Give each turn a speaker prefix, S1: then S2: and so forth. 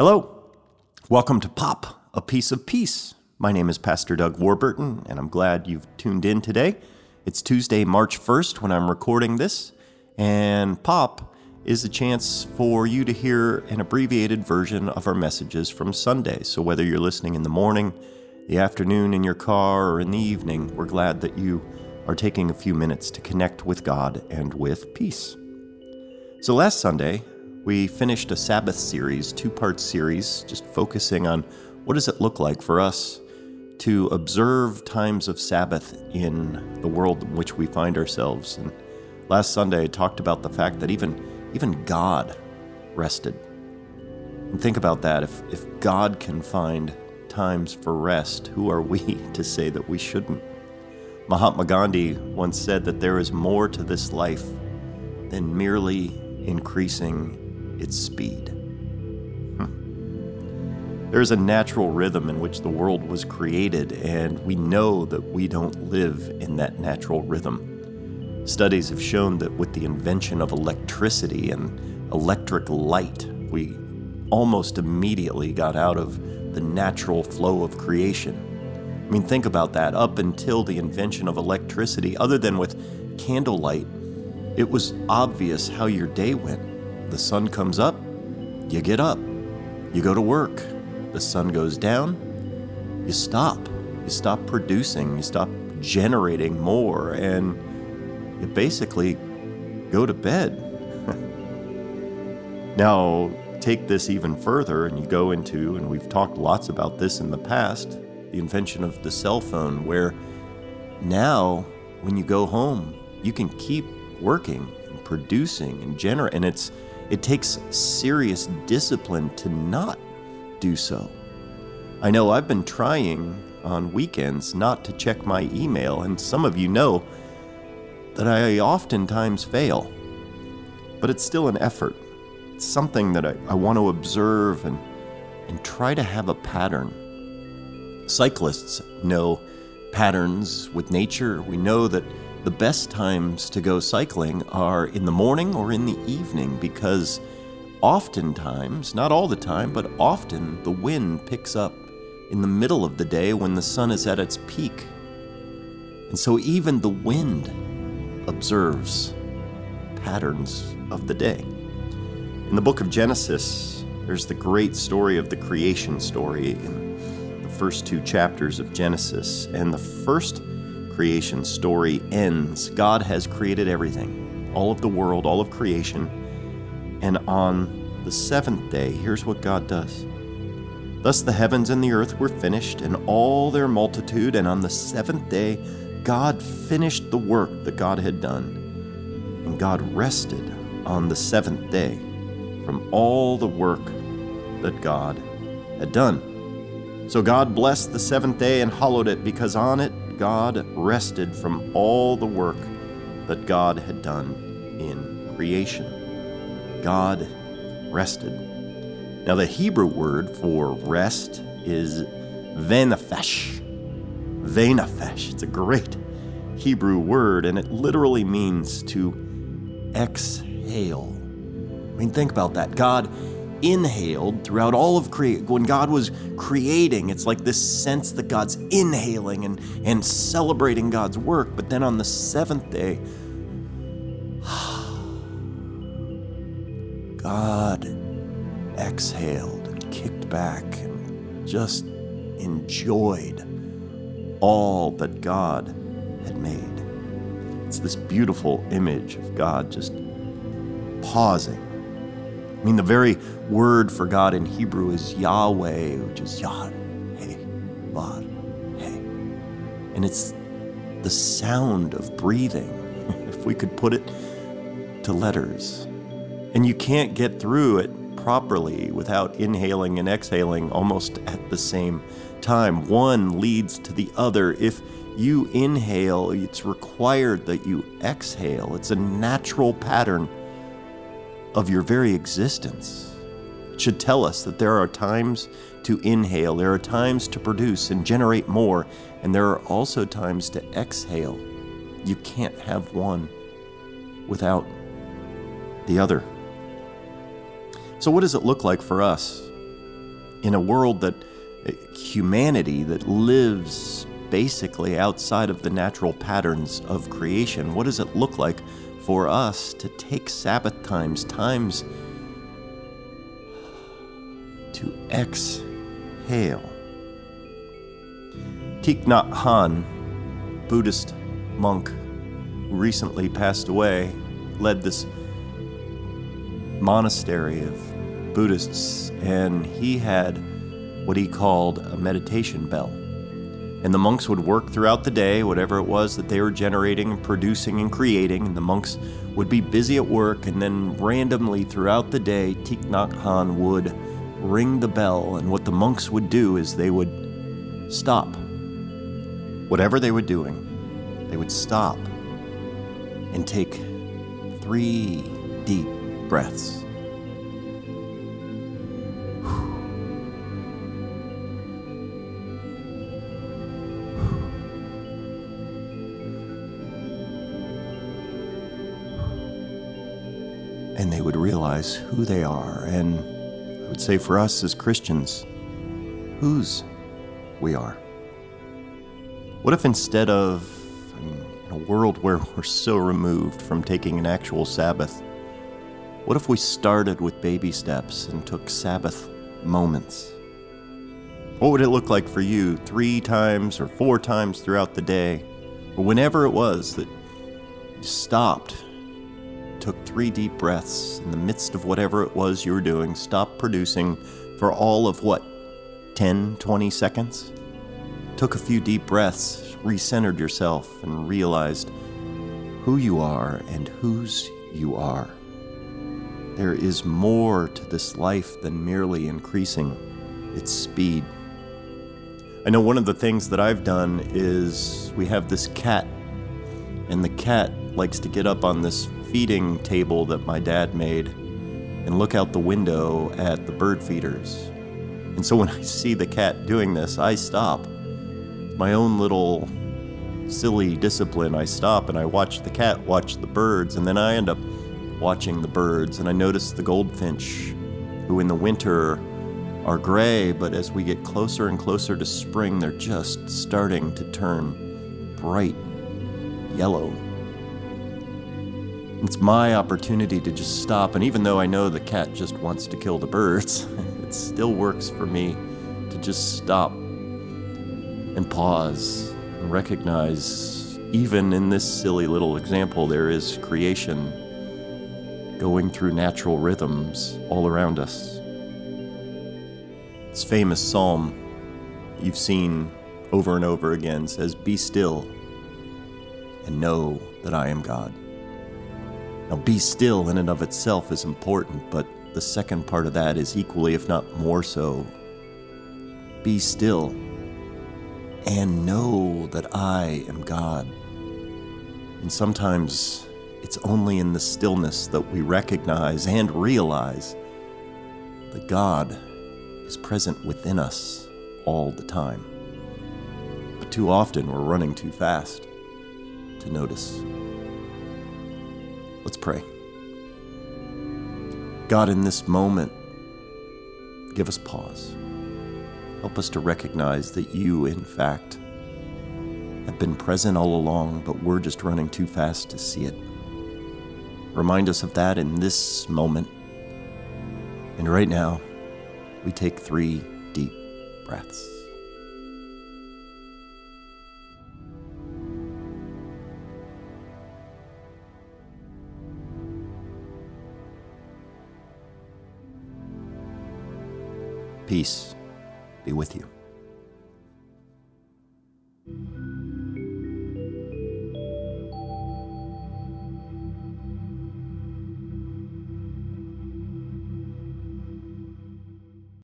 S1: Hello. Welcome to Pop, a Piece of Peace. My name is Pastor Doug Warburton, and I'm glad you've tuned in today. It's Tuesday, March 1st, when I'm recording this, and Pop is a chance for you to hear an abbreviated version of our messages from Sunday. So whether you're listening in the morning, the afternoon, in your car, or in the evening, we're glad that you are taking a few minutes to connect with God and with peace. So last Sunday, we finished a Sabbath series, two part series, just focusing on what does it look like for us to observe times of Sabbath in the world in which we find ourselves. And last Sunday, I talked about the fact that even, even God rested. And think about that. If, if God can find times for rest, who are we to say that we shouldn't? Mahatma Gandhi once said that there is more to this life than merely increasing its speed. There is a natural rhythm in which the world was created, and we know that we don't live in that natural rhythm. Studies have shown that with the invention of electricity and electric light, we almost immediately got out of the natural flow of creation. I mean, think about that. Up until the invention of electricity, other than with candlelight, it was obvious how your day went. The sun comes up, you get up. You go to work. The sun goes down, you stop. You stop producing, you stop generating more, and you basically go to bed. now, take this even further, and you go into, and we've talked lots about this in the past, the invention of the cell phone, where now when you go home, you can keep working and producing and generating, and it's it takes serious discipline to not do so. I know I've been trying on weekends not to check my email, and some of you know that I oftentimes fail. But it's still an effort. It's something that I, I want to observe and, and try to have a pattern. Cyclists know patterns with nature. We know that the best times to go cycling are in the morning or in the evening because oftentimes, not all the time, but often the wind picks up in the middle of the day when the sun is at its peak. And so even the wind observes patterns of the day. In the book of Genesis, there's the great story of the creation story in the first two chapters of Genesis. And the first creation story ends. God has created everything, all of the world, all of creation. And on the seventh day, here's what God does. Thus the heavens and the earth were finished, and all their multitude. And on the seventh day, God finished the work that God had done. And God rested on the seventh day from all the work that God had done. So God blessed the seventh day and hallowed it, because on it God rested from all the work that God had done in creation. God rested. Now, the Hebrew word for rest is venafesh. Venafesh. It's a great Hebrew word, and it literally means to exhale. I mean, think about that. God inhaled throughout all of creation. When God was creating, it's like this sense that God's inhaling and, and celebrating God's work. But then on the seventh day, God exhaled and kicked back and just enjoyed all that God had made. It's this beautiful image of God just pausing I mean, the very word for God in Hebrew is Yahweh, which is Yod, Hey, Vod, Hey. And it's the sound of breathing, if we could put it to letters. And you can't get through it properly without inhaling and exhaling almost at the same time. One leads to the other. If you inhale, it's required that you exhale. It's a natural pattern of your very existence. It should tell us that there are times to inhale, there are times to produce and generate more, and there are also times to exhale. You can't have one without the other. So, what does it look like for us in a world that eh, humanity that lives basically outside of the natural patterns of creation, what does it look like for us to take Sabbath times, times to exhale? Thich Nhat Hanh, Buddhist monk who recently passed away, led this monastery of Buddhists, and he had what he called a meditation bell. And the monks would work throughout the day, whatever it was that they were generating producing and creating. And the monks would be busy at work, and then randomly throughout the day, Thich Nhat Hanh would ring the bell. And what the monks would do is they would stop. Whatever they were doing, they would stop and take three deep breaths. And they would realize who they are. And I would say for us as Christians, whose we are. What if instead of, in a world where we're so removed from taking an actual Sabbath, what if we started with baby steps and took Sabbath moments? What would it look like for you three times or four times throughout the day, or whenever it was that you stopped took three deep breaths in the midst of whatever it was you were doing, stopped producing for all of what, 10, 20 seconds? Took a few deep breaths, recentered yourself, and realized who you are and whose you are. There is more to this life than merely increasing its speed. I know one of the things that I've done is we have this cat, and the cat likes to get up on this feeding table that my dad made and look out the window at the bird feeders. And so when I see the cat doing this, I stop. My own little silly discipline, I stop and I watch the cat watch the birds, and then I end up watching the birds. And I notice the goldfinch, who in the winter are gray, but as we get closer and closer to spring, they're just starting to turn bright yellow it's my opportunity to just stop, and even though I know the cat just wants to kill the birds, it still works for me to just stop and pause and recognize, even in this silly little example, there is creation going through natural rhythms all around us. This famous psalm you've seen over and over again says, Be still and know that I am God. Now, be still in and of itself is important, but the second part of that is equally, if not more so. Be still and know that I am God. And sometimes it's only in the stillness that we recognize and realize that God is present within us all the time. But too often we're running too fast to notice. Let's pray. God, in this moment, give us pause. Help us to recognize that you, in fact, have been present all along, but we're just running too fast to see it. Remind us of that in this moment. And right now, we take three deep breaths. Peace be with you.